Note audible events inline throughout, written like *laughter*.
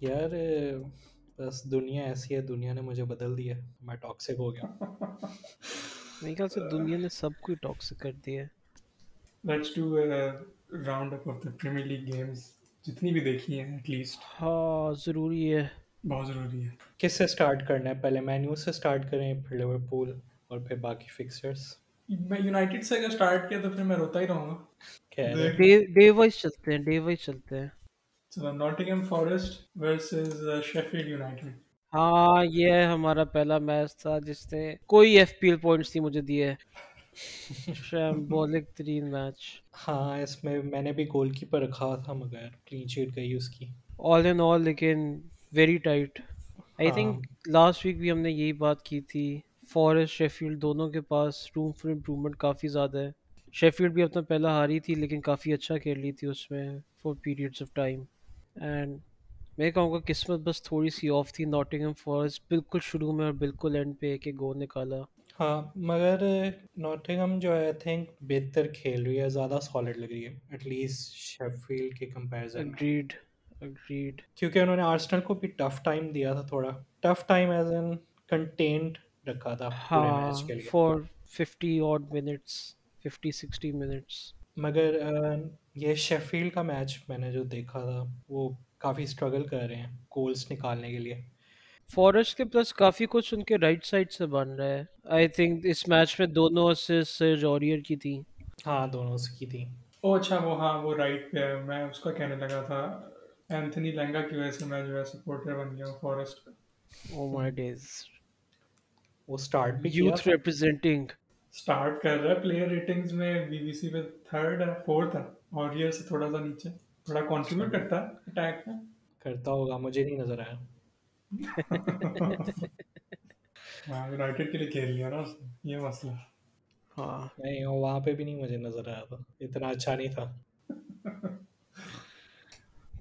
یار بس دنیا ایسی ہے دنیا نے مجھے بدل دیا میں ٹاکسک ہو گیا *laughs* میرے خیال سے دنیا نے سب کو ٹاکسک کر دیا ہے۔ Let's do a round up of the premier league games جتنی بھی دیکھی ہیں ایٹ لیسٹ ہاں ضروری ہے۔ بہت ضروری ہے۔ کس سے سٹارٹ کرنا ہے؟ پہلے مینیو سے سٹارٹ کریں پھر لیورپول اور پھر باقی فکسچرز میں یونائیٹڈ سے اگر سٹارٹ کیا تو پھر میں روتا ہی رہوں گا۔ ڈے وائز چلتے ہیں ڈے وائز چلتے ہیں۔ Nottingham Forest versus Sheffield United ہاں یہ ہمارا پہلا میچ تھا جس نے کوئی ایف پی ایل پوائنٹس نہیں مجھے دیے۔ شیمبولک ترین میچ ہاں اس میں میں نے بھی گول کیپر رکھا تھا مگر کلین شیٹ گئی اس کی۔ آل ان آل لیکن very tight I think last week بھی ہم نے یہی بات کی تھی۔ فارسٹ شیفیلڈ دونوں کے پاس روم فور امپرومنٹ کافی زیادہ ہے۔ شیفیلڈ بھی اپنا پہلا ہاری تھی لیکن کافی اچھا کھیل لی تھی اس میں four periods of time and میں کہوں گا قسمت بس تھوڑی سی آف تھی نوٹنگم فورس بالکل شروع میں اور بالکل اینڈ پہ ایک گول نکالا۔ ہاں مگر نوٹنگم جو ہے آئی تھنک بہتر کھیل رہی ہے زیادہ سالڈ لگ رہی ہے ایٹ لیسٹ شیفیلڈ کے کمپیریزن اگریڈ اگریڈ کیونکہ انہوں نے آرسنل کو بھی ٹف ٹائم دیا تھا تھوڑا۔ Tough time as in content رکھا تھا ہاں four fifty odd minutes fifty sixty minutes مگر یہ شیفیلڈ کا میچ میں نے جو دیکھا تھا وہ کافی اسٹرگل کر رہے ہیں گولس نکالنے کے لیے۔ فورسٹ کے پلس کافی کچھ ان کے رائٹ سائڈ سے بن رہا ہے۔ آئی تھنک اس میچ میں دونوں اسسٹ جوریئر کی تھیں ہاں دونوں اس کی تھیں او اچھا وہ ہاں وہ رائٹ پہ ہے میں اس کا کہنے لگا تھا۔ اینتھنی لینگا کی وجہ سے میں جو ہے سپورٹر بن گیا ہوں فارسٹ کا او مائی ڈیز وہ اسٹارٹ بھی یوتھ ریپرزینٹنگ سٹارٹ کر رہا ہے پلیئر ریٹنگز میں بی بی سی پہ تھرڈ ہے فورتھ ہے اور یہ سے تھوڑا سا نیچے تھوڑا کانٹریبیوٹ کرتا ہے اٹیک میں کرتا ہوگا مجھے نہیں نظر آیا یونائٹیڈ کے لیے کھیل لیا نا یہ مسئلہ ہاں نہیں وہاں پہ بھی نہیں مجھے نظر آیا تھا اتنا اچھا نہیں تھا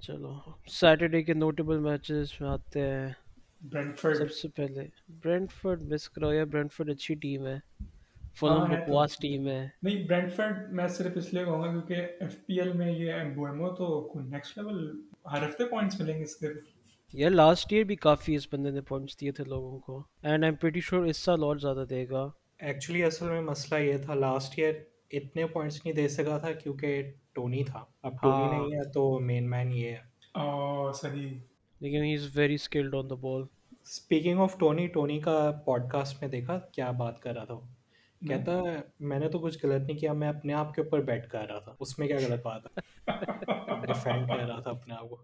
چلو سیٹرڈے کے نوٹیبل میچز میں آتے ہیں برینٹفورڈ سب سے پہلے برینٹفورڈ مس کرو یا برینٹفورڈ اچھی ٹیم ہے فلم بکواس ٹیم ہے۔ نہیں برینٹفورڈ میں صرف اس لیے کہوں گا کیونکہ ایف پی ایل میں یہ بوئمو تو نیکسٹ لیول ہر ہفتے پوائنٹس ملیں گے اس کے یہ لاسٹ ایئر بھی کافی اس بندے نے پوائنٹس دیے تھے لوگوں کو۔ اینڈ آئی ایم پریٹی شور اس سال اور زیادہ دے گا۔ ایکچولی اصل میں مسئلہ یہ تھا لاسٹ ایئر اتنے پوائنٹس نہیں دے سکا تھا کیونکہ ٹونی تھا۔ اب ٹونی ہاں۔ نہیں ہے تو مین مین یہ ہے۔ صحیح۔ لیکن he is very skilled on the ball speaking of Tony Tony کا پوڈ کاسٹ میں دیکھا کیا بات کر رہا تھا؟ کہتا ہے میں نے تو کچھ غلط نہیں کیا میں اپنے آپ کے اوپر بیٹھ کر رہا تھا۔ اس میں کیا غلط بات ہے؟ *laughs* ڈیفینڈ کر رہا تھا اپنے آپ کو۔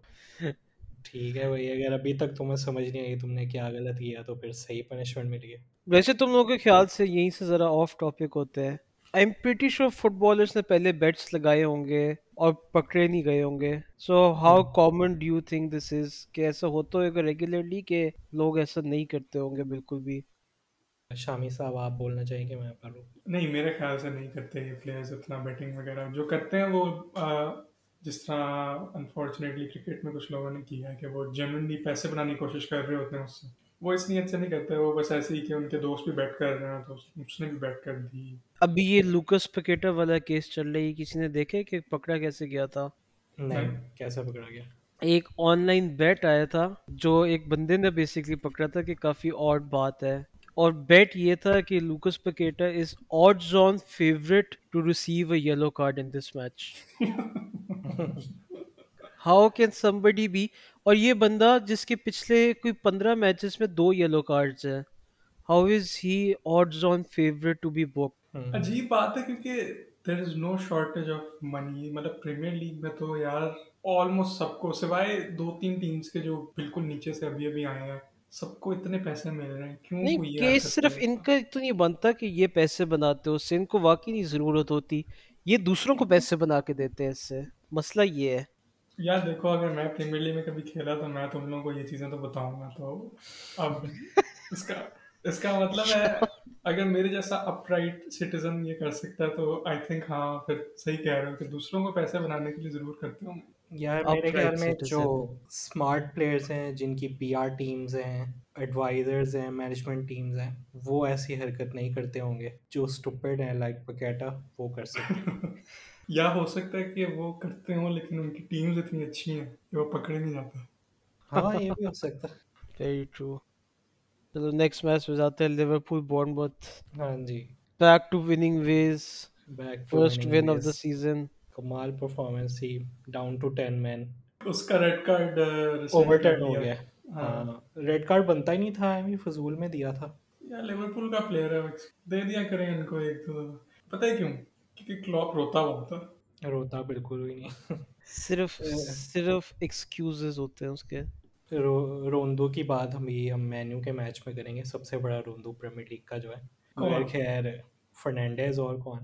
ٹھیک ہے بھائی اگر ابھی تک تمہیں سمجھ نہیں آئی تم نے کیا غلط کیا تو پھر صحیح پنشمنٹ ملی ہے۔ ویسے تم لوگوں کے خیال سے یہیں سے ذرا آف ٹاپک ہوتے ہیں۔ I'm pretty sure footballers نے پہلے بیٹس لگائے ہوں گے اور پکڑے نہیں گئے ہوں گے۔ So how common do you think this is کہ ایسا ہوتا ہوگا ریگولرلی کہ لوگ ایسا نہیں کرتے ہوں گے بالکل بھی؟ شامی صاحب آپ بولنا چاہیے کہ میں کروں نہیں میرے خیال سے نہیں کرتے یہ پلیئرز اتنا بیٹنگ وغیرہ۔ جو کرتے ہیں وہ جس طرح انفارچونیٹلی کرکٹ میں کچھ لوگوں نے کیا ہے کہ وہ جنونلی پیسے بنانے کی کوشش کر رہے ہوتے ہیں اس سے۔ وہ اس نیت سے نہیں کرتے وہ بس ایسے ہی کہ ان کے دوست بھی بیٹ کر رہے ہیں تو اس نے بھی بیٹ کر دی۔ ابھی یہ لوکس پکیٹا والا کیس چل رہی کسی نے دیکھے کہ پکڑا کیسے گیا تھا؟ نہیں کیسے پکڑا گیا؟ ایک آن لائن بیٹ آیا تھا جو ایک بندے نے بیسکلی پکڑا تھا کہ کافی آڈ بات ہے۔ اور بیٹ یہ تھا کہ Lucas Paqueta is odds on favourite to receive a yellow card in this match how can somebody be اور یہ بندہ جس کے پچھلے کوئی پندرہ میچز میں دو یلو کارڈز ہیں. How is he odds on favourite to be book عجیب بات ہے کیونکہ دیر از نو شارٹیج آف منی مطلب پریمیئر لیگ میں تو یار آلموسٹ سب کو سوائے دو تین ٹیمس کے جو بالکل نیچے سے ابھی ابھی آئے ہیں. سب کو اتنے پیسے مل رہے ہیں کیوں نہیں کیس صرف ان کا تو نہیں بنتا کہ یہ پیسے بناتے ہو اس سے ان کو واقعی نہیں ضرورت ہوتی یہ دوسروں کو پیسے بنا کے دیتے ہیں اس سے مسئلہ یہ ہے یار دیکھو اگر میں پریمیئر لیگ میں کبھی کھیلا تو میں تم لوگوں کو یہ چیزیں تو بتاؤں گا تو اب اس کا اس کا مطلب ہے اگر میرے جیسا اپ رائٹ سٹیزن یہ کر سکتا ہے تو آئی تھنک ہاں پھر صحیح کہہ رہے ہو کہ دوسروں کو پیسے بنانے کے لیے ضرور کرتے ہوں گے یار میرے خیال میں جو اسمارٹ پلیئرس ہیں جن کی پی آر ٹیمز ہیں ایڈوائزرز ہیں مینجمنٹ ٹیمز ہیں وہ ایسی حرکت نہیں کرتے ہوں گے۔ جو اسٹوپڈ ہیں لائک پکیٹا وہ کر سکتے *laughs* یا ہو سکتا ہے کہ وہ کرتے ہوں لیکن ان کی ٹیمز اتنی اچھی ہیں کہ وہ پکڑے نہیں جاتے۔ ہاں یہ بھی ہو سکتا ویری ٹرو *laughs* چلو نیکسٹ میچ ہو جاتا ہے لیورپول بورن ہاں جی۔ Back to winning ways first one of the season Kamal performance تھی ڈاؤن ٹو ٹین مین اس کا ریڈ کارڈ اوور ٹرن ہو گیا۔ ہاں۔ ریڈ کارڈ بنتا ہی نہیں تھا ابھی فضول میں دیا تھا۔ یا لیورپول کا پلیئر ہے دے دیا کریں ان کو ایک تو پتہ ہے کیوں؟ کیونکہ کلوپ روتا ہوا تھا۔ روتا بالکل بھی نہیں۔ صرف *laughs* صرف ایکسکیوزز ہوتے ہیں اس کے۔ روندو کی بات ہم یہ ہم مینیو کے میچ میں کریں گے۔ سب سے بڑا روندو پریمیئر لیگ کا جو ہے۔ مگر خیر فرنینڈیز اور کون؟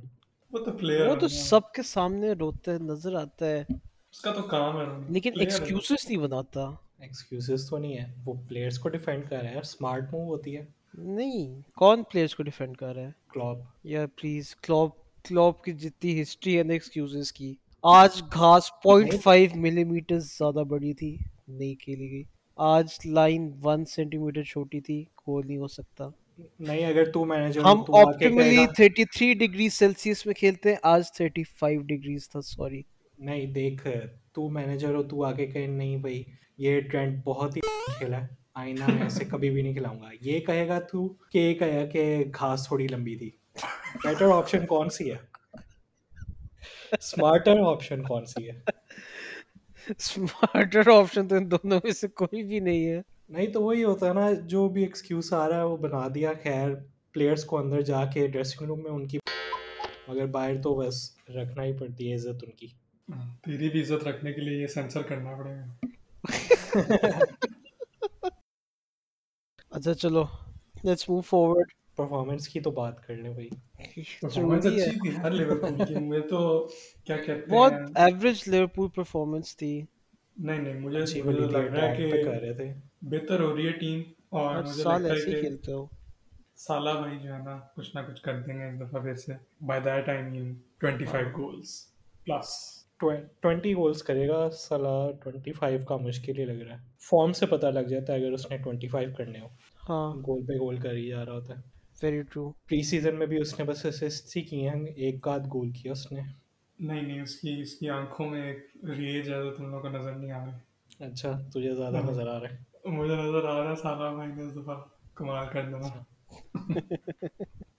وہ تو پلیئر وہ تو سب کے سامنے روتا ہے نظر آتا ہے۔ اس کا تو کام ہے۔ لیکن ایکسکیوزز نہیں بناتا۔ ایکسکیوزز تو نہیں ہے۔ وہ پلیئرز کو ڈیفینڈ کر رہا ہے سمارٹ موو ہوتی ہے۔ نہیں کون پلیئرز کو ڈیفینڈ کر رہا ہے؟ کلوب یا پلیز کلوب کلوب کی جتنی ہسٹری ہے نا ایکسکیوزز کی۔ آج گھاس پوائنٹ فائیو ملی میٹر زیادہ بڑی تھی نہیں کھیلی گئی۔ آج لائن ون سینٹی میٹر چھوٹی تھی گول نہیں ہو سکتا۔ نہیں اگر تو مینیجر ہم آپٹیملی 33 ڈگری سیلسیس میں کھیلتے ہیں آج 35 ڈگریز تھا سوری نہیں دیکھ تو مینیجر ہو تو آگے کہیں نہیں بھائی یہ ٹرینڈ بہت ہی کھیلا ہے آئینہ میں ایسے کبھی بھی نہیں کھلاؤں گا۔ یہ کہے گا تو کہ یہ کہے کہ گھاس تھوڑی لمبی تھی۔ بیٹر آپشن کون سی ہے؟ اسمارٹر آپشن کون سی ہے؟ اسمارٹر آپشن تو ان دونوں میں سے کوئی بھی نہیں ہے۔ نہیں تو وہی ہوتا ہے نا جو بھی ایکسکیوز آ رہا ہے وہ بنا دیا۔ خیر پلیئرس کو اندر جا کے ڈریسنگ روم میں ان کی مگر باہر تو بس رکھنا ہی پڑتی ہے عزت ان کی۔ تیری بھی عزت رکھنے کے لیے یہ سینسر کرنا پڑے گا۔ *laughs* اچھا چلو لیٹس موو فارورڈ پرفارمنس کی تو بات کر لیں بھائی۔ پرفارمنس اچھی تھی ہر لیورپول کی۔ میں تو کیا کہتے ہیں؟ بہت ایوریج لیورپول پرفارمنس تھی۔ نہیں نہیں مجھے لگ رہا ہے کہ بہتر ہو رہی ہے ٹیم اور مجھے سال ایسے ہی کھیلتے ہو۔ سالہ بھائی جو ہے نا کچھ نہ کچھ کر دیں گے اس دفعہ پھر سے۔ By that I mean twenty five goals plus twenty goals کرے گا سالہ ٹوینٹی فائیو کا مشکل ہی لگ رہا ہے۔ فارم سے پتہ لگ جاتا ہے اگر اس نے ٹوینٹی فائیو کرنے ہو۔ ہاں۔ گول پہ گول کر ہی جا رہا ہوتا ہے۔ ویری ٹرو پری سیزن میں بھی اس نے بس اسسٹ ہی کی ہیں ایک آدھ گول کیا اس نے۔ نہیں نہیں اس کی اس کی آنکھوں میں ایک ریج ہے تو تم لوگوں کو نظر نہیں آ رہی۔ اچھا تجھے زیادہ نظر آ رہا ہے۔ مجھے نظر آ رہا ہے سالہ بھائی نے اس دفعہ کمال کر دینا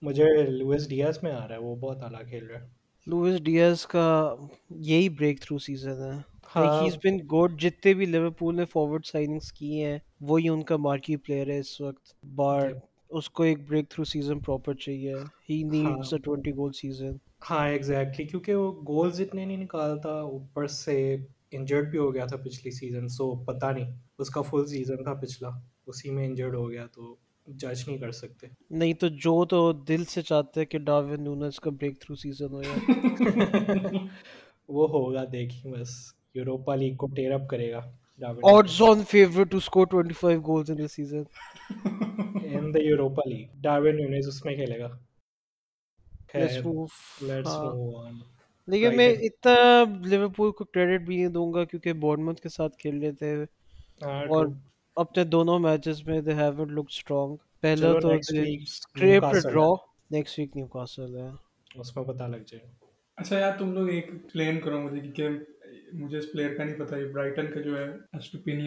مجھے لوئس ڈیاز میں آ رہا ہے وہ بہت اعلیٰ کھیل رہا ہے۔ لوئس ڈیاز کا یہی بریک تھرو سیزن ہے۔ ہیز بن گڈ جتنے بھی لیورپول نے فارورڈ سائننگز کی ہیں وہی ان کا مارکی پلیئر ہے اس وقت۔ بار اس کو ایک بریک تھرو سیزن پراپر چاہیے۔ He needs a 20 goal season ہاں ایگزیکٹلی کیونکہ وہ گولز اتنے نہیں نکالتا اوپر سے انجرڈ بھی ہو گیا تھا پچھلی سیزن سو پتہ نہیں اس کا فل سیزن تھا پچھلا اسی میں انجرڈ ہو گیا تو جج نہیں کر سکتے۔ نہیں تو جو تو دل سے چاہتے کہ ڈاروین نونس کا بریک تھرو سیزن ہو یا *laughs* وہ ہوگا دیکھیں بس۔ یوروپا لیگ کو ٹیر اپ کرے گا odds on favorite to score 25 goals in the season. *laughs* In the Europa League Darwin Nunez اس میں کھیلے گا let's move لیٹس ہاں موو آن لیکن میں اتنا لیورپول کو کریڈٹ بھی نہیں دوں گا کیونکہ بورنموتھ کے ساتھ کھیل رہے تھے۔ اور اپنے دونوں میچز میں دے ہیونٹ لک اسٹرانگ پہلا تو scrape draw next week Newcastle ہے۔ اس میں پتہ لگ جائے۔ اچھا یار تم لوگ ایک ایکسپلین کرو مجھے کہ مجھے اس پلیئر کا نہیں پتا یہ برائٹن کا جو ہے اسٹوپینین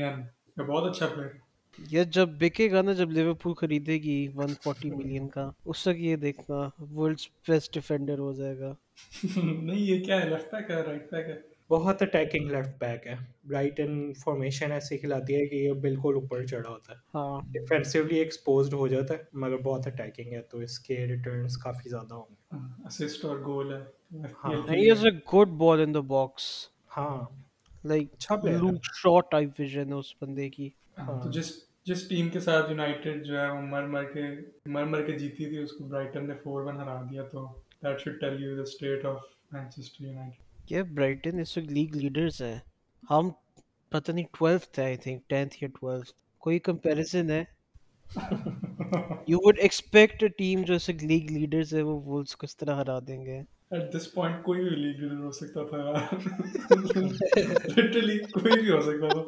یہ بہت اچھا پلیئر ہے۔ یہ جب بکے گا نا جب لیورپول خریدے گی 140 ملین کا اس تک یہ دیکھنا ورلڈز بیسٹ ڈیفینڈر ہو جائے گا۔ *laughs* نہیں یہ کیا ہے؟ لیفٹ بیک ہے رائٹ بیک ہے۔ بہت اٹیکنگ لیفٹ بیک ہے۔ برائٹن فارمیشن ایسی کھلاتی ہے کہ یہ بالکل اوپر چڑھا ہوتا ہے۔ ہاں۔ ڈیفینسولی ایکسپوزڈ ہو جاتا ہے مگر بہت اٹیکنگ ہے تو اس کے ریٹرنز کافی زیادہ ہوں گے۔ اسسٹ اور گول ہے۔ ہاں۔ He is a good ball in the box ہاں۔ لائک اچھا لوک شاٹ ٹائپ ویژن ہے اس بندے کی۔ تو جس جس ٹیم کے ساتھ یونائٹیڈ جو ہے وہ مر مر کے مر مر کے جیتی تھی اس کو برائٹن نے فور ون ہرا دیا تو that should tell you the state of Manchester United یہ برائٹن اس وقت لیگ لیڈرز ہیں۔ ہم پتہ نہیں ٹویلتھ ہے آئی تھنک ٹینتھ یا ٹویلتھ کوئی کمپیریزن ہے؟ یو وڈ ایکسپیکٹ ٹیم جو ایسے لیگ لیڈرز ہے وہ وولز کو اس طرح ہرا دیں گے۔ ایٹ دس پوائنٹ کوئی بھی لیگ لیڈر ہو سکتا تھا۔ *laughs* لٹرلی کوئی بھی ہو سکتا تھا۔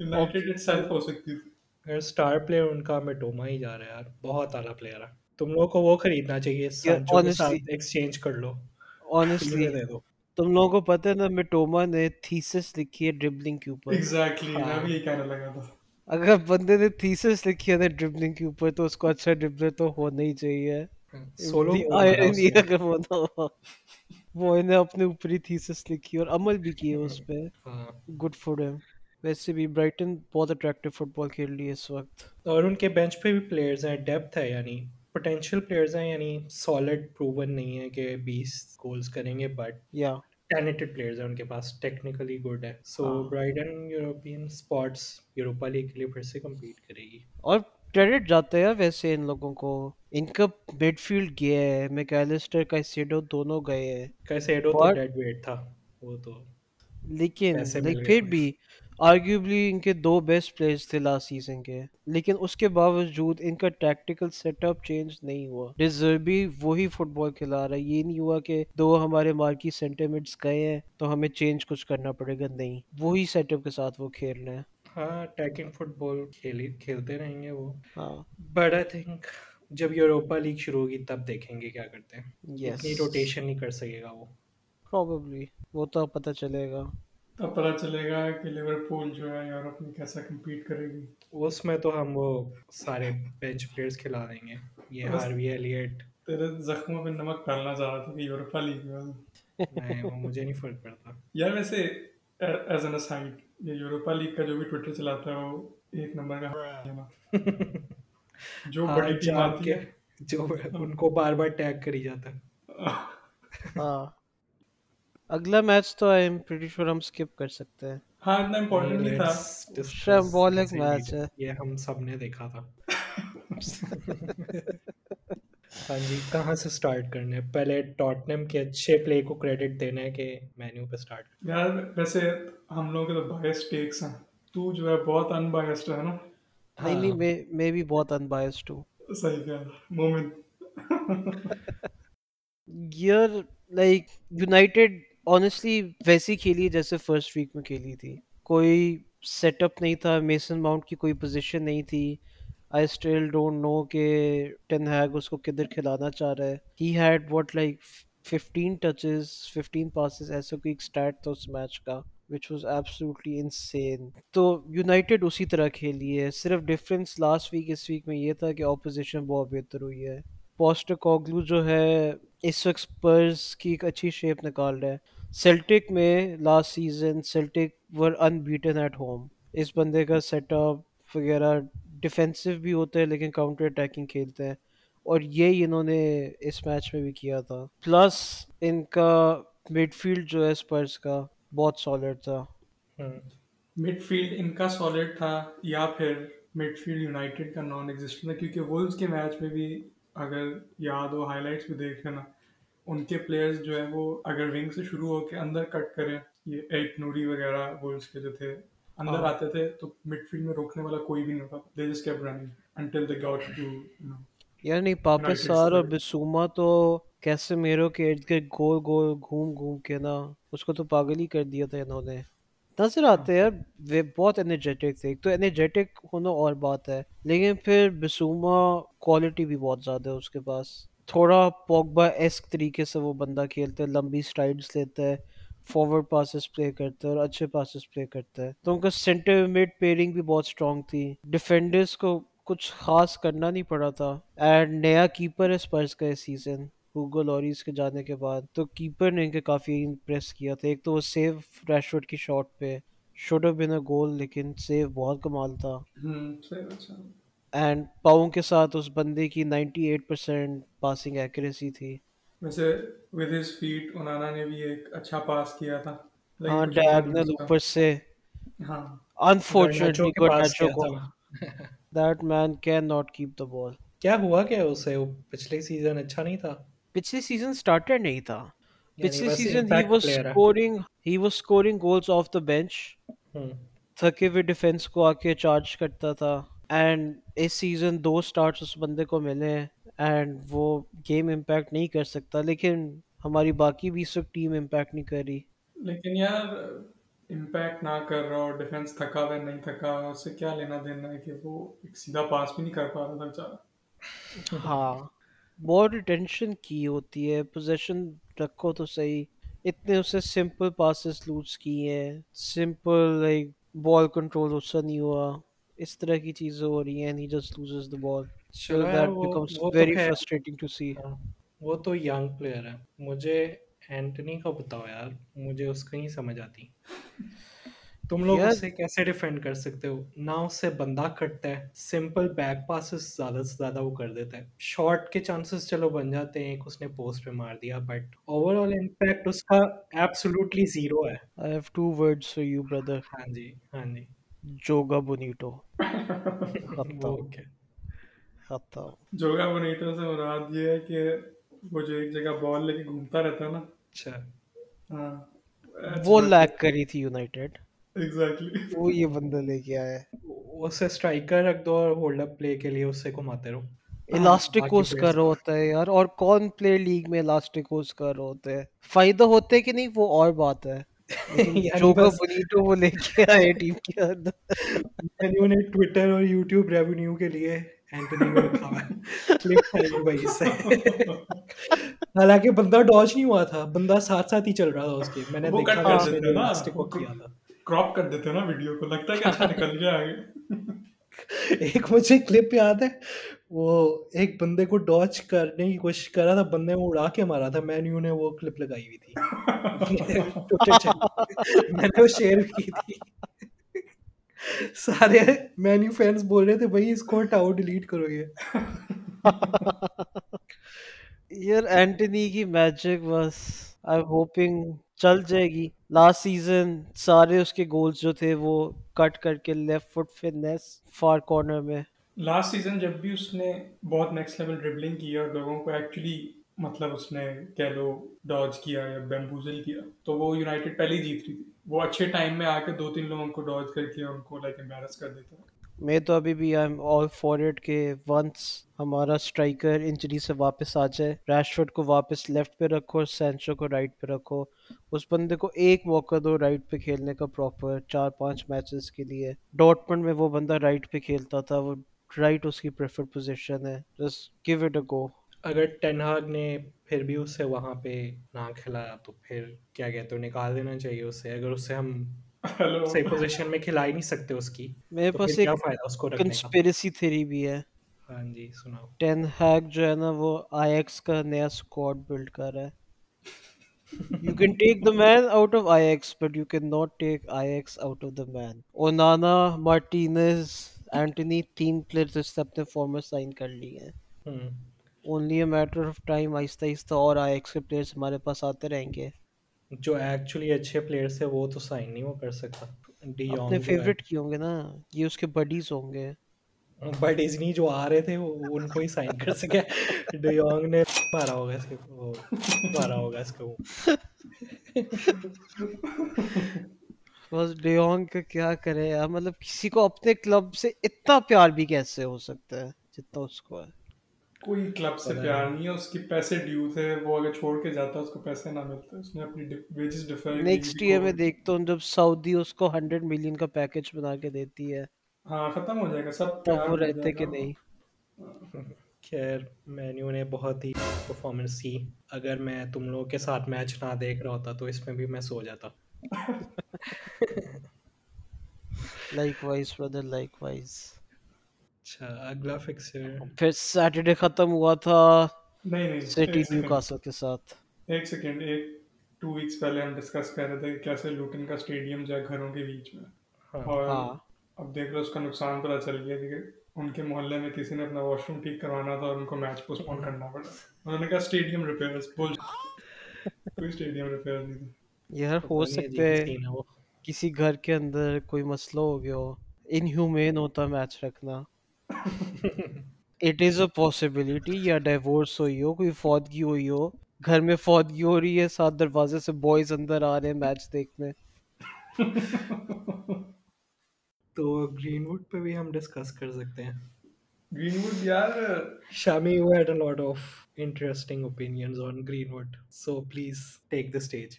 ہو سکتی تھی اسٹار پلیئر ان کا میٹوما ہی جا رہا ہے یار. بہت اعلیٰ پلیئر ہے. تم لوگوں کو وہ خریدنا چاہیے سانچو کے ساتھ ایکسچینج کر لو. آنےسٹلی دے دو. تم لوگوں کو پتہ ہے نا میٹوما نے تھیسس لکھی ہے ڈربلنگ کے اوپر. ایگزیکٹلی میں بھی یہی کہنے لگا تھا. اگر بندے نے تھیسس لکھی ہے ڈربلنگ کے اوپر تو اس کو اچھا ڈربلر تو ہونا ہی چاہیے. سولو اگر وہ انہیں اپنے اوپر ہی تھیسس لکھی اور عمل بھی کیے اس پہ. گڈ فار ہم ویسے بھی برائٹن بہت اٹریکٹیو فٹ بال کھیل رہی ہے اس وقت۔ اور ان کے بینچ پہ بھی پلیئرز ہیں ڈیپتھ ہے یعنی پوٹینشیل پلیئرز ہیں یعنی سالڈ پروون نہیں ہے کہ بیس گولز کریں گے بٹ یا ٹیلنٹڈ پلیئرز ہیں ان کے پاس ٹیکنیکلی گڈ ہے so Brighton European spots Europa League کے لیے پھر سے کمپیٹ کرے گی۔ اور کریڈٹ جاتا ہے ویسے ان لوگوں کو۔ ان کا مڈ فیلڈ گیا ہے میکیلسٹر کائسیڈو دونوں گئے ہیں۔ کائسیڈو تو ڈیڈ ویٹ تھا وہ تو لیکن پھر بھی آرگیوبلی ان کے دو بیسٹ پلیئرز تھے لاسٹ سیزن کے لیکن اس کے باوجود ان کا ٹیکٹیکل سیٹ اپ چینج نہیں ہوا۔ ڈیزربی وہی فٹ بال کھلا رہا ہے۔ یہ نہیں ہوا کہ دو ہمارے مارکی سینٹیمنٹس گئے ہیں تو ہمیں چینج کچھ کرنا پڑے گا۔ نہیں وہی سیٹ اپ کے ساتھ وہ کھیل رہے ہیں ہاں اٹیکنگ فٹ بال کھیلی کھیلتے رہیں گے وہ۔ ہاں۔ بٹ آئی تھنک جب یوروپا لیگ شروع ہوگی تب دیکھیں گے کیا کرتے ہیں۔ اتنی روٹیشن نہیں کر سکے گا وہ۔ پروبیبلی وہ تو پتہ چلے گا۔ تب پتہ چلے گا کہ لیورپول جو ہے یورپ میں کیسا کمپیٹ کرے گی۔ اس میں تو ہم وہ سارے بینچ پلیئرز کھلا دیں گے۔ یہ ہاروی ایلیٹ تیرے زخموں پہ نمک ڈالنا چاہ رہا تھا کہ یورپا لیگ میں۔ نہیں وہ مجھے نہیں فرق پڑتا۔ یار ویسے ایز این اسائڈ یہ یوروپا لیگ کا جو بھی ٹویٹر چلاتا ہے وہ ایک نمبر کا *laughs* جو بڑی ٹیم آتی ہے۔ جو ان کو بار بار ٹیگ کری جاتا ہے۔ *laughs* ہاں۔ اگلا میچ تو آئی ایم پریٹی شور ہم سکپ کر سکتے ہیں۔ ہاں اتنا امپورٹنٹ نہیں تھا۔ شمبولک میچ ہے۔ یہ ہم سب نے دیکھا تھا۔ ہاں جی کہاں سے سٹارٹ کرنے؟ پہلے ٹاٹنم کے اچھے پلے کو کریڈٹ دینا ہے کہ مینیو پہ سٹارٹ یار ویسے ہم لوگوں کے تو بایس ٹیکس ہیں۔ تو جو ہے بہت ان بایسڈ ہے نا؟ نہیں نہیں میں میں بھی بہت ان بایسڈ ہوں۔ صحیح کہا مومن۔ یار لائک یونائٹیڈ آنیسٹلی ویسی کھیلی جیسے فرسٹ ویک میں کھیلی تھی۔ کوئی سیٹ اپ نہیں تھا میسن ماؤنٹ کی کوئی پوزیشن نہیں تھی۔ آئی اسٹل ڈونٹ نو کہ ٹین ہیگ اس کو کدھر کھلانا چاہ رہا ہے۔ He had what like fifteen touches fifteen passes ایسا کوئی ایک اسٹارٹ تھا اس میچ کا وچ واز ایبسلوٹلی انسین تو یونائٹیڈ اسی طرح کھیلی ہے۔ صرف ڈفرینس لاسٹ ویک اس ویک میں یہ تھا کہ اپوزیشن بہت بہتر ہوئی ہے۔ پوسٹ کوگلو جو ہے، اس وقت اسپرز کی ایک اچھی شیپ نکال رہا ہے۔ سیلٹک میں last season Celtic were unbeaten at home اس بندے کا سیٹ اپ وغیرہ ڈیفینسو بھی ہوتا ہے لیکن کاؤنٹر اٹیکنگ کھیلتے ہیں اور یہی انہوں نے اس میچ میں بھی کیا تھا۔ پلس ان کا مڈ فیلڈ جو ہے اسپرس کا بہت سالڈ تھا۔ مڈ فیلڈ ان کا سالڈ تھا یا پھر مڈ فیلڈ یونائٹیڈ کا نان ایگزسٹنٹ تھا کیونکہ وولز کے میچ میں بھی اگر یاد ہو ہائی لائٹس بھی دیکھ لینا۔ ان کے پلیئرز جو ہے وہ اگر ونگ سے شروع ہو کے اندر کٹ کریں یہ ایٹ نوری وغیرہ وولز کے جو تھے اندر آتے تھے تو مڈ فیلڈ میں روکنے والا کوئی بھی نہیں ہوتا۔ They just keep running until they got to you know یار نہیں پاپا سار اور بسوما تو کیسے میرو کے ارد گرد گول گول گھوم گھوم کے نا اس کو تو پاگل ہی کر دیا تھا انہوں نے۔ نظر آتے ہیں وہ بہت انرجیٹک تھے۔ تو انرجیٹک ہونا اور بات ہے لیکن پھر بسوما کوالٹی بھی بہت زیادہ ہے اس کے پاس۔ تھوڑا پوگبا ایسک طریقے سے وہ بندہ کھیلتا ہے، لمبی سٹرائڈس لیتا ہے فارورڈ پاسز پلے کرتا ہے اور اچھے پاسز پلے کرتا ہے۔ تو ان کا سینٹر مڈ پیئرنگ بھی بہت اسٹرانگ تھی۔ ڈیفینڈرس کو کچھ خاص کرنا نہیں پڑا تھا۔ اینڈ نیا کیپر ہے اسپرس کا اس سیزن ہوگو لوریس کے جانے کے بعد۔ تو کیپر نے ان کے کافی امپریس کیا تھا۔ ایک تو وہ سیو ریشورڈ کی شاٹ پہ شوڈ بن اے گول لیکن سیو بہت کمال تھا۔ اینڈ پاؤں کے ساتھ اس بندے کی ninety eight percent passing accuracy تھی۔ ویسے ود ہز فیٹ انانا نے بھی ایک اچھا پاس کیا تھا۔ ہاں ڈائگنل اوپر سے۔ ہاں۔ انفارچونیٹلی گرناچو کو that man can not keep the ball کیا ہوا کیا اسے پچھلے سیزن اچھا نہیں تھا؟ پچھلے سیزن سٹارٹر نہیں تھا۔ پچھلے season he was scoring he was scoring goals off the bench تھکے ہوئے ڈیفینس کو آ کے چارج کرتا تھا۔ اینڈ اس سیزن دو سٹارٹس اس بندے کو ملے ہیں اینڈ وہ گیم امپیکٹ نہیں کر سکتا لیکن ہماری باقی بھی اس وقت ٹیم امپیکٹ نہیں کر رہی۔ لیکن یار امپیکٹ نہ کر رہا اور ڈیفینس تھکا ہوا نہیں تھکا ہوا اس سے کیا لینا دینا ہے کہ وہ ایک سیدھا پاس بھی نہیں کر پا رہا تھا بیچارہ ہاں بہت ریٹینشن کی ہوتی ہے پوزیشن رکھو تو صحیح۔ اتنے اسے سمپل پاسز لوز کیے ہیں۔ سمپل لائک بال کنٹرول اس سے نہیں ہوا۔ اس طرح کی چیزیں ہو رہی ہیں چلو یار that وہ becomes وہ تو very خیر frustrating to see. ہاں، وہ تو ینگ پلیئر ہے۔ مجھے اینٹنی کا بتاؤ یار مجھے اس کا ہی سمجھ آتی۔ تم لوگ یار اس سے کیسے ڈیفینڈ کر سکتے ہو؟ نہ اس سے بندہ کٹتا ہے سمپل بیک پاسز زیادہ سے زیادہ وہ کر دیتا ہے۔ شارٹ کے چانسز چلو بن جاتے ہیں ایک اس نے پوسٹ پہ مار دیا بٹ اوور آل امپیکٹ اس کا ایبسولوٹلی زیرو ہے۔ I have two words for you brother. ہاں جی ہاں جی۔ جوگا بونیٹو جوگا بونیٹو سے مراد یہ ہے کہ وہ جو ایک جگہ بال لے کے گھومتا رہتا ہے نا؟ اچھا۔ ہاں۔ وہ لیک کری تھی یونائٹیڈ ایگزیکٹلی وہ یہ بندہ لے کے آیا۔ ہے اسے اسٹرائکر رکھ دو اور ہولڈ اپ پلے کے لیے اس سے گھماتے رہو۔ الاسٹک کوس کر رہا ہوتا ہے یار۔ اور کون پلیئر لیگ میں الاسٹک کوس کر رہا ہوتا ہے؟ فائدہ ہوتا ہے کہ نہیں؟ وہ اور بات ہے۔ یعنی جوگا بس بونیٹو وہ لے کے آئے ٹیم کے اندر۔ مینیو نے ٹویٹر اور یوٹیوب ریونیو کے لیے حالانکہ بندہ ڈاج نہیں ہوا تھا بندہ ساتھ ساتھ ہی چل رہا تھا اس کے۔ میں نے کراپ کر دیتے نا ویڈیو کو لگتا ہے کہ اچھا نکل گیا آگے۔ ایک مجھے کلپ یاد ہے۔ وہ ایک بندے کو ڈاچ کرنے کی کوشش کر رہا تھا بندے میں اڑا کے مارا تھا۔ مینیو نے وہ کلپ لگائی ہوئی تھی۔ *laughs* میں نے وہ شیئر کی تھی۔ سارے مینیو فینس بول رہے تھے بھائی اس کو ہٹاؤ ڈیلیٹ کرو گے یار اینٹنی کی میجک بس آئی ہوپنگ چل جائے گی۔ لاسٹ سیزن سارے اس کے گولز جو تھے وہ کٹ کر کے left foot fitness for corner میں۔ لاسٹ سیزن جب بھی اس نے بہت نیکسٹ لیول ڈربلنگ کی اور لوگوں کو ایکچولی مطلب اس نے کہہ لو ڈاج کیا یا بیمبوزل کیا، تو وہ یونائٹیڈ پہلے ہی جیت رہی تھی۔ وہ اچھے ٹائم میں آ کے دو تین لوگوں کو ڈاج کر کے ان کو لائک امبیرس کر دیتا۔ میں تو ابھی بھی I am all for it کہ ونس ہمارا اسٹرائکر انجری سے واپس آ جائے ریشفرڈ کو واپس لیفٹ پہ رکھو سینچو کو رائٹ پہ رکھو۔ اس بندے کو ایک موقع دو رائٹ پہ کھیلنے کا پراپر چار پانچ میچز کے لیے۔ ڈاٹمنڈ میں وہ بندہ رائٹ پہ کھیلتا تھا، وہ رائٹ اس کی پریفرڈ پوزیشن ہے just give it a go اگر ٹینہاگ نے پھر بھی اس سے وہاں پہ نہ کھلایا تو پھر کیا کہتے ہیں نکال دینا چاہیے اس سے اگر اس سے ہم صحیح پوزیشن میں کھلا ہی نہیں سکتے اس کی میرے پاس ایک فائدہ اس کو رکھنے کا کنسپیرسی تھیری بھی ہے ہاں جی سناؤ۔ ٹین ہیک جو ہے نا وہ آئی ایکس کا نیا اسکواڈ بلڈ کر رہا ہے۔ You can take the man out of Ajax but you can not take Ajax out of the man Onana Martinez Antony تین پلیئر اس نے اپنے فارمر سائن کر لیے ہیں. Only a matter of time آہستہ آہستہ اور آئی ایکس کے پلیئرس ہمارے پاس آتے رہیں گے. جو ایکچولی اچھے پلیئرس ہیں وہ تو سائن نہیں وہ کر سکتا. اپنے فیوریٹ کی ہوں گے نا؟ یہ اس کے بڈیز ہوں گے. بٹ ڈزنی جو آ رہے تھے ان کو ہی سائن کر سکے. ڈی یونگ نے مارا ہوگا اس کے وہ مارا ہوگا اس کو *laughs* بس ڈیونگ کا کیا کرے یار؟ مطلب کسی کو اپنے کلب سے اتنا پیار بھی کیسے ہو سکتا ہے جتنا اس کو ہے؟ کوئی کلب سے پیار نہیں۔ ہے اس کی پیسے ڈیو تھے وہ اگر چھوڑ کے جاتا اس کو پیسے نہ ملتے اس نے اپنی ویجز ڈیفر نیکسٹ ایئر میں دیکھتا ہوں جب سعودی اس کو ہنڈریڈ ملین کا پیکج بنا کے دیتی ہے۔ ہاں ختم ہو جائے گا سب پیار وہ رہتے کہ نہیں؟ خیر مینیو نے بہت ہی پرفارمنس کی۔ اگر میں تم لوگوں کے ساتھ میچ نہ دیکھ رہا ہوتا تو اس میں بھی میں سو جاتا۔ Likewise brother likewise اچھا اگلا فکسر پھر سیٹرڈے ختم ہوا تھا نہیں نہیں سٹی نیو کاسل کے ساتھ۔ ایک سیکنڈ ایک ٹو ویکس پہلے ہم ڈسکس کر رہے تھے کہ کیسے لوٹن کا اسٹیڈیم جو ہے گھروں کے بیچ میں۔ ہاں۔ اور ہاں۔ اب دیکھ لو اس کا نقصان پتا چل گیا کہ ان کے محلے میں کسی نے اپنا واش روم ٹھیک کروانا تھا اور ان کو میچ پوسٹ پون کرنا پڑا۔ انہوں نے کہا اسٹیڈیم بول۔ *laughs* کوئی اسٹیڈیم ریپیئر نہیں تھا۔ یار ہو سکتا ہے کسی گھر کے اندر کوئی مسئلہ ہو گیا ہو انہیومین ہوتا میچ رکھنا۔ اٹ از اے پاسبلٹی یا ڈائیورس ہوئی ہو کوئی فوتگی ہوئی ہو۔ گھر میں فوتگی ہو رہی ہے سات دروازے سے بوائز اندر آ رہے ہیں میچ دیکھنے۔ تو گرین ووڈ پہ بھی ہم ڈسکس کر سکتے ہیں۔ گرین ووڈ یار۔ Shami had a lot of interesting opinions on Greenwood so please take the stage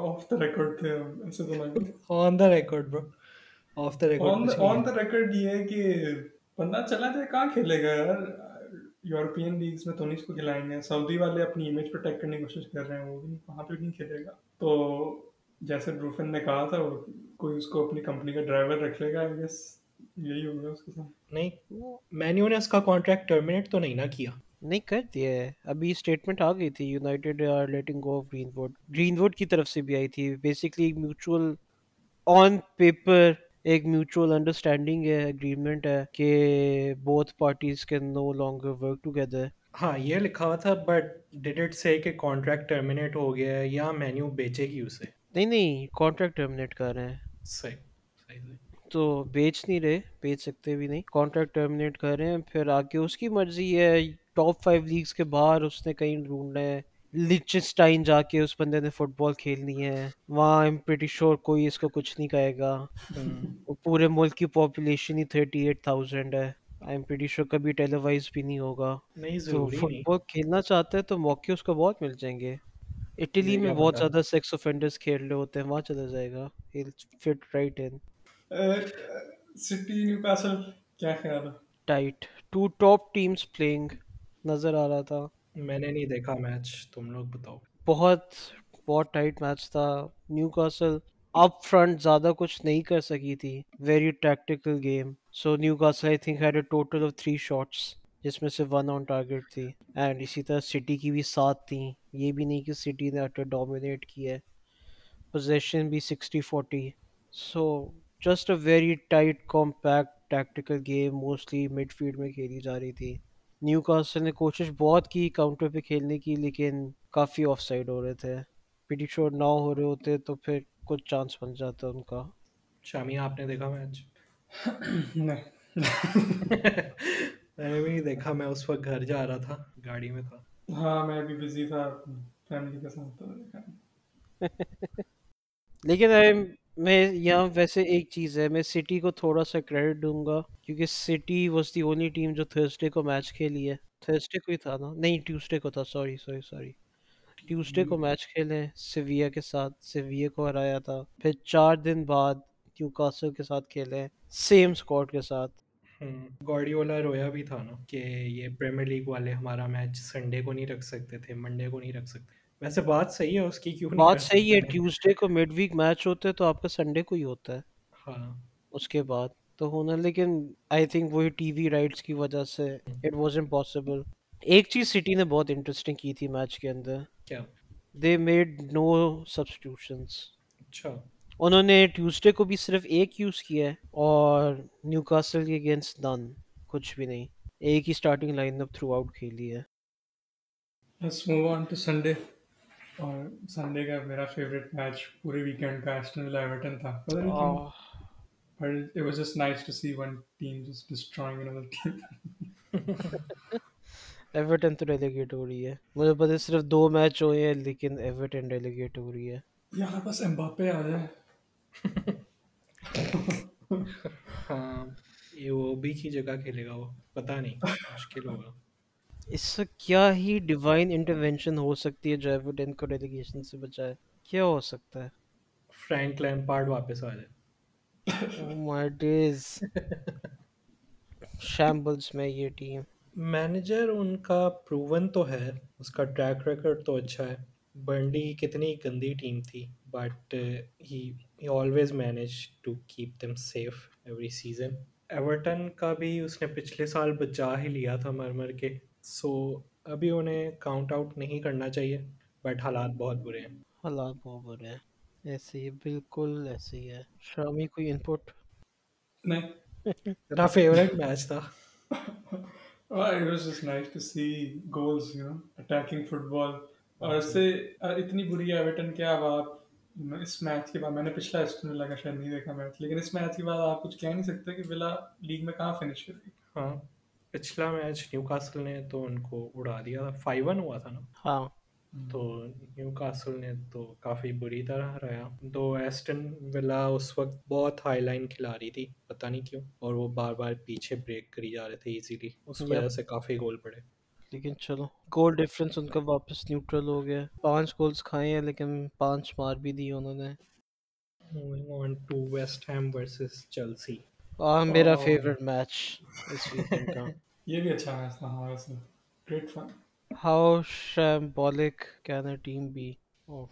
off the record تھے ہم ایسے تو نہ on the record bro off the record on the record یہ ہے کہ بندہ چلا جائے کہاں کھیلے گا یار یورپین لیگز میں تو نہیں اس کو کھلائیں گے سعودی والے اپنی امیج پروٹیکٹ کرنے کی کوشش کر رہے ہیں وہ بھی وہاں پہ نہیں کھیلے گا تو جیسے بروفن نے کہا تھا کوئی اس کو اپنی کمپنی کا ڈرائیور رکھ لے گا یہی ہوگا اس کے ساتھ نہیں مینیو نے اس کا کانٹریکٹ ٹرمینیٹ تو نہیں نہ کیا نہیں کر دیا ہے۔ ابھی اسٹیٹمنٹ آ گئی تھی United are letting go of Greenwood Greenwood کی طرف سے بھی آئی تھی۔ بیسکلی میوچل آن پیپر ایک میوچل انڈرسٹینڈنگ ہے اگریمنٹ ہے کہ both parties can no longer work together ہاں یہ لکھا ہوا تھا بٹ ڈیڈ اٹ سے کہ کانٹریکٹ ٹرمینیٹ ہو گیا ہے یا مینیو بیچے گی اسے؟ نہیں نہیں کانٹریکٹ ٹرمینیٹ کر رہے ہیں۔ صحیح صحیح۔ تو بیچ نہیں رہے بیچ سکتے بھی نہیں۔ کانٹریکٹ ٹرمنیٹ کر رہے ہیں پھر آگے اس کی مرضی ہے۔ ٹاپ فائیو لیگس کے باہر اس نے کہیں ڈھونڈنا ہے۔ لچسٹائن جا کے اس بندے نے فٹ بال کھیلنی ہے۔ وہاں ایم پریٹی شور کوئی اس کو کچھ نہیں کہے گا۔ پورے ملک کی پاپولیشن ہی تھرٹی ایٹ تھاؤزینڈ ہے۔ ایم پریٹی شور کبھی بھی نہیں ہوگا۔ تو فٹ بال کھیلنا چاہتا ہے تو موقع اس کو بہت مل جائیں گے۔ اٹلی میں بہت زیادہ سیکس اوفینڈرز کھیل رہے ہوتے ہیں وہاں چلا جائے گا۔ فٹ رائٹ سٹی نیو کیسل کیا خیال ہے tight two top teams playing نظر آ رہا تھا میں نے نہیں دیکھا میچ تم لوگ بتاؤ بہت بہت ٹائٹ میچ تھا نیو کاسل اپ فرنٹ زیادہ کچھ نہیں کر سکی تھی very tactical game so Newcastle I think had a total of three shots جس میں سے ون آن ٹارگیٹ تھی اینڈ اسی طرح سٹی کی بھی سات تھیں یہ بھی نہیں کہ سٹی نے اٹر ڈومینیٹ کی ہے پوزیشن بھی sixty forty so just a very tight compact tactical game mostly midfield میں کھیلی جا رہی تھی۔ نیو کاسل نے کوشش بہت کی کاؤنٹر پہ کھیلنے کی لیکن کافی آف سائڈ ہو رہے تھے۔ پیٹی شور نہ ہو رہے ہوتے تو پھر کچھ چانس بن جاتا ان کا۔ شامی آپ نے دیکھا میچ *laughs* *laughs* میں نے بھی نہیں دیکھا میں اس وقت گھر جا رہا تھا گاڑی میں تھا۔ ہاں میں بھی بزی تھا فیملی کے ساتھ *laughs* لیکن میں یہاں ویسے ایک چیز ہے، میں سٹی کو تھوڑا سا کریڈٹ دوں گا، کیونکہ City was the only team جو تھرسڈے کو میچ کھیلی ہے۔ تھرسڈے کو ہی تھا نا؟ نہیں ٹیوزڈے کو تھا سوری سوری سوری ٹیوزڈے کو میچ کھیلے ہیں سویا کے ساتھ سویا کو ہرایا تھا۔ پھر چار دن بعد نیو کاسل کے ساتھ کھیلے ہیں سیم اسکواڈ کے ساتھ۔ گارڈیولا رویا بھی تھا نا کہ یہ پریمیئر لیگ والے ہمارا میچ سنڈے کو نہیں رکھ سکتے تھے منڈے کو نہیں رکھ سکتے۔ ویسے بات صحیح ہے اس کی کیوں بات صحیح ہے ٹیوزڈے کو مڈ ویک میچ ہوتا ہے تو آپ کا سنڈے کو ہی ہوتا ہے۔ ہاں۔ اس کے بعد تو ہونا لیکن آئی تھنک وہی ٹی وی رائٹس کی وجہ سے اٹ واز امپاسبل ایک چیز سٹی نے بہت انٹرسٹنگ کی تھی میچ کے اندر۔ دے میڈ نو سبسٹیوشنس اچھا۔ انہوں نے ٹیوزڈے کو بھی صرف ایک یوز کیا ہے اور نیو کاسل کے اگینسٹ نن کچھ بھی نہیں۔ ایک ہی starting line up throughout کھیلی ہے۔ Let's move on to Sunday. اور سنڈے کا میرا فیوریٹ میچ پورے ویکینڈ کا ایسٹن ایورٹن تھا۔ پتہ نہیں کیوں but it, it was just nice to see one team just destroying another Everton *laughs* تو ریلیگیٹ ہو رہی ہے۔ مجھے پتہ صرف دو میچ ہوئے ہیں لیکن ایورٹن ریلیگیٹ ہو رہی ہے۔ یہاں بس امباپے آ جائے۔ *laughs* ہاں یہ وہ بھی کی جگہ کھیلے گا وہ پتہ نہیں مشکل ہوگا۔ اس سے کیا ہی ڈیوائن انٹرونشن ہو سکتی ہے جائے وہ ڈریوڈ کو ڈیلیگیشن سے بچائے؟ کیا ہو سکتا ہے؟ فرینک لمپارڈ واپس آ جائے۔ مائی ڈیز شیمبلز میں یہ ٹیم مینیجر ان کا پروون تو ہے اس کا ٹریک ریکرڈ تو اچھا ہے۔ برنڈی کتنی گندی ٹیم تھی but he always manage to keep them safe every season Everton کا بھی اس نے پچھلے سال بچا ہی لیا تھا مرمر کے۔ سو ابھی انہیں کاؤنٹ آؤٹ نہیں کرنا چاہیے بٹ حالات بہت برے ہیں۔ حالات بہت برے ہیں۔ ایسے ہی بالکل ایسے ہی ہے۔ شامی کوئی ان پٹ نہیں۔ میرا فیوریٹ میچ تھا۔ *laughs* اتنی بری ایورٹن کیا اب آپ؟ اس میچ کے بعد میں نے پچھلا اسٹوڈنٹ لگا شاید نہیں دیکھا میچ لیکن اس میچ کے بعد آپ کچھ کہہ نہیں سکتے کہ بلا لیگ میں کہاں فنش کرے ہاں۔ پچھلا میچ نیو کاسل نے تو ان کو اڑا دیا تھا۔ فائیو ون ہوا تھا نا؟ ہاں۔ تو نیو کاسل نے تو کافی بری طرح رہا تو ایسٹن ولا اس وقت بہت ہائی لائن کھلا رہی تھی پتہ نہیں کیوں اور وہ بار بار پیچھے بریک کری جا رہے تھے ایزیلی اس وجہ سے کافی گول پڑے۔ لیکن چلو گول ڈفرینس ان کا واپس نیوٹرل ہو گیا۔ پانچ گولز کھائے ہیں لیکن پانچ مار بھی دی انہوں نے۔ Moving on to West Ham versus Chelsea آ میرا. فیوریٹ میچ اس ویکینڈ کا۔ *laughs* یہ بھی اچھا میچ تھا ہمارے سے great fun how symbolic can a team be of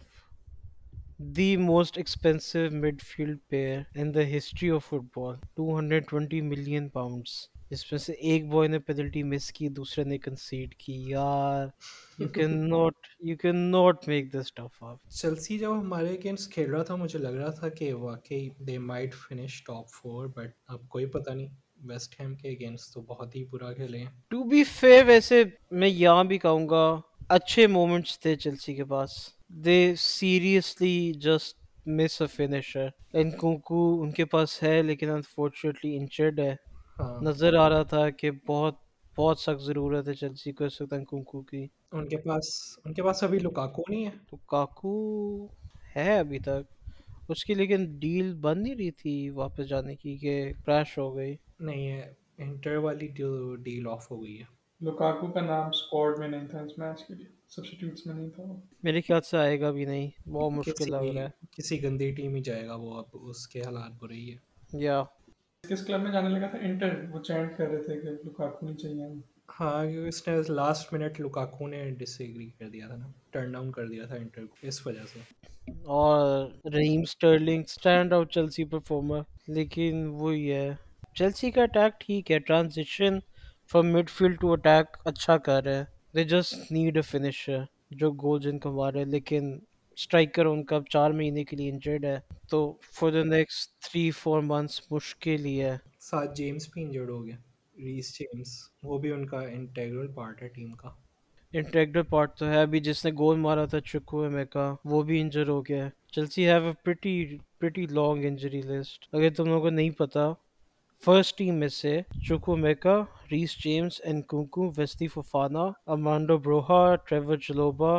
the most expensive midfield pair in the history of football two hundred twenty million pounds جس میں سے ایک بوائے نے پینلٹی مس کی دوسرے نے کنسیڈ کی۔ یار you can not you can not make this stuff up Chelsea جب ہمارے اگینسٹ کھیل رہا تھا مجھے لگ رہا تھا کہ واقعی they might finish top four but اب کوئی پتہ نہیں۔ ویسٹ ہیم کے اگینسٹ تو بہت ہی برا کھیلے ہیں۔ ٹو بی فیئر ویسے میں یہاں بھی کہوں گا اچھے مومنٹس تھے چلسی کے پاس۔ They seriously just miss a finisher ان کو ان کے پاس ہے لیکن انفارچونیٹلی انچرڈ ہے۔ نظر آ رہا تھا کہ بہت بہت سخت ضرورت ہے چلسی کو اس وقت انکونکو کی۔ ان کے پاس ان کے پاس ابھی لکاکو نہیں ہے؟ تو کاکو ہے ابھی تک۔ اس کی لیکن ڈیل بن نہیں رہی تھی واپس جانے کی کہ کریش ہو گئی۔ نہیں ہے انٹر والی جو ڈیل آف ہو گئی ہے۔ لوکاکو کا نام اسکواڈ میں نہیں تھا اس میچ کے لیے۔ سبسٹیوٹس میں نہیں تھا۔ میرے خیال سے آئے گا بھی نہیں۔ بہت مشکل لگ رہا کسی کسی گندی ٹیم ہی جائے گا وہ اب اس کے حالات برے ہی ہے ہے یا۔ کس کلب میں جانے لگا تھا انٹر وہ چینٹ کر رہے تھے کہ لوکاکو نہیں چاہیے ہاں کیونکہ اس نے لاسٹ منٹ لکاکو نے ڈس ایگری کر دیا تھا نا ٹرن ڈاؤن کر دیا تھا انٹر کو اس وجہ سے۔ اور Raheem Sterling stand out Chelsea performer لیکن وہی ہے۔ چلسی کا اٹیک ٹھیک ہے transition from midfield to attack اچھا کر رہے ہیں they just need a finisher جو گول جن کو مارے لیکن اسٹرائکر ان کا اب چار مہینے کے لیے انجرڈ ہے تو for the next three four months مشکل ہی ہے۔ ساتھ جیمس بھی انجرڈ ہو گیا ریس جیمس وہ بھی ان کا انٹیگرل پارٹ ہے ٹیم کا۔ انٹریکٹر پارٹ تو ہے۔ ابھی جس نے گول مارا تھا چکو میکا وہ بھی انجر ہو گیا ہے۔ Chelsea have a pretty pretty long injury list اگر تم لوگوں کو نہیں پتا فرسٹ ٹیم میں سے Chukwuemeka Reece James Nkunku Wesley Fofana Armando Broja Trevoh Chalobah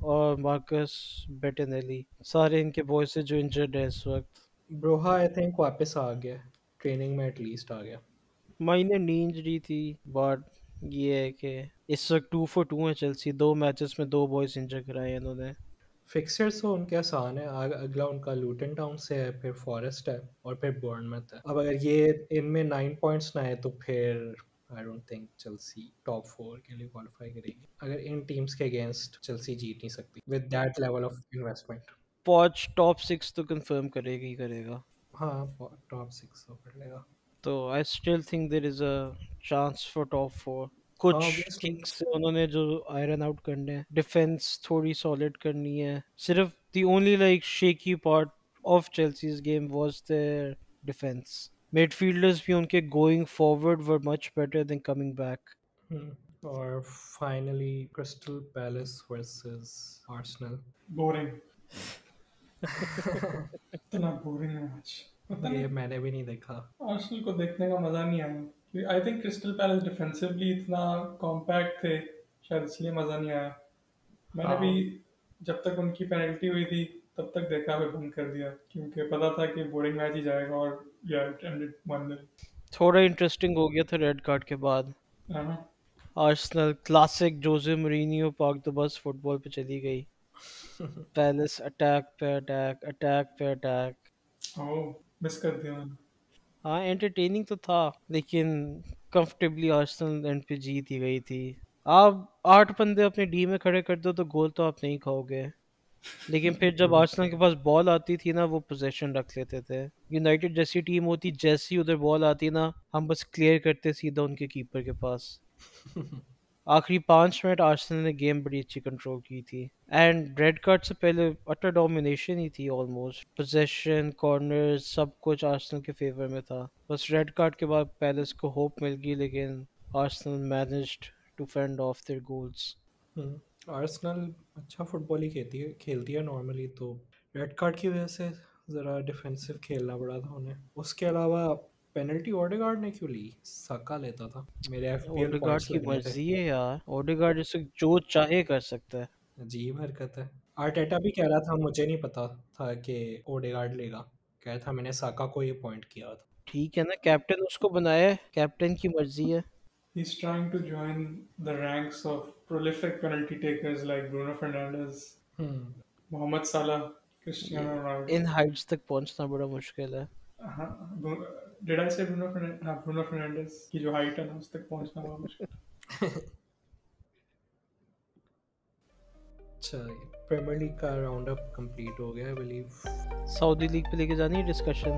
اور مارکس بیٹنیلی سارے ان کے بوائز سے جو انجرڈ ہیں اس وقت۔ بروہا آئی تھنک واپس آ گیا۔ ٹریننگ میں ایٹ لیسٹ آ گیا۔ مائنر نی انجری تھی بٹ یہ ہے کہ اس وقت ٹو فور ٹو ہیں چلسی دو میچز میں دو بوائز انجر کرائے ہیں انہوں نے۔ فکسرز تو ان کے آسان ہے اگلا ان کا لوٹن ٹاؤن سے ہے پھر فارسٹ ہے اور پھر بورن مت ہے۔ اب اگر یہ ان میں نائن پوائنٹس نہ آئے تو پھر I don't think Chelsea top four کے لیے کوالیفائی کرے گی اگر ان ٹیمس کے اگینسٹ چلسی جیت نہیں سکتی with that level of investment Poch top six تو کنفرم کرے گا ہی کرے گا۔ ہاں ٹاپ سکس تو کر لے گا۔ تو I still think there is a chance for top four کچھ. کنگس انہوں نے جو آئرن آؤٹ کرنے ہیں ڈیفینس تھوڑی سالڈ کرنی ہے۔ صرف the only like shaky part of Chelsea's game was their defence mid fielders بھی ان کے going forward were much better than coming back اور finally Crystal Palace versus Arsenal boring اتنا بورنگ میچ پتہ یہ نہیں میں نے بھی نہیں دیکھا آرسنل کو دیکھنے کا مزہ نہیں آیا I think Crystal Palace defensively اتنا کمپیکٹ تھے شاید اس لیے مزہ نہیں آیا میں نے۔ بھی جب تک ان کی پینلٹی ہوئی تھی تب تک دیکھا پھر بند کر دیا کیونکہ پتا تھا کہ بورنگ میچ ہی جائے گا اور تھوڑا انٹرسٹنگ ہو گیا تھا ریڈ کارڈ کے بعد۔ آرسنل کلاسک جوزے مرینیو پاک تو بس فٹ بال پہ چلی گئی۔ *laughs* پیلس اٹیک پہ اٹیک اٹیک پہ اٹیک او مس کر دیا ہاں انٹرٹیننگ تو تھا لیکن کمفرٹیبلی آرسنل اینڈ پہ جیت ہی گئی تھی۔ آپ آٹھ بندے اپنے ڈی میں کھڑے کر دو تو گول تو آپ نہیں کھاؤ گے۔ لیکن پھر جب آرسنل کے پاس بال آتی تھی نا، وہ پوزیشن رکھ لیتے تھے۔ یونائٹیڈ جیسی ٹیم ہوتی، جیسی ادھر بال آتی نا، ہم بس کلیئر کرتے سیدھا ان کے کیپر کے پاس۔ آخری پانچ منٹ آرسنل نے گیم بڑی اچھی کنٹرول کی تھی۔ اینڈ ریڈ کارڈ سے پہلے اٹر ڈومینیشن ہی تھی آلموسٹ پوزیشن کارنر سب کچھ آرسنل کے فیور میں تھا۔ بس ریڈ کارڈ کے بعد پیلس کو ہوپ مل گئی، لیکن Arsenal managed to fend off their goals Arsenal اچھا فٹ بال ہی کھیلتی ہے کھیلتی ہے نارملی تو۔ ریڈ کارڈ کی وجہ سے ذرا ڈیفینسو کھیلنا پڑا تھا انہیں۔ اس کے علاوہ پینلٹی نے کیوں لی؟ سکا لیتا تھا۔ میرے ایف پی ایل گارڈ کی مرضی ہے یار۔ جو چاہے کر سکتا ہے۔ عجیب حرکت ہے۔ آرٹیٹا بھی کہہ رہا تھا مجھے نہیں پتا تھا کہ لے گا۔ کہہ تھا میں نے کو یہ پوائنٹ کیا تھا۔ ٹھیک ہے نا کیپٹن اس کو بنایا ہے۔ کیپٹن کی مرضی ہے۔ He is trying to join the ranks prolific penalty takers like Bruno Fernandes, hmm. Mohamed Salah, Cristiano yeah. Ronaldo. In heights, tak pahunchna bada mushkil hai. Did I say Bruno Fernandes? Haan, Bruno Fernandes ki jo height hai, us tak pahunchna bada mushkil. Premier League کا round up complete ہو گیا ہے blue سعودی league پہ لے کے جانی ہے discussion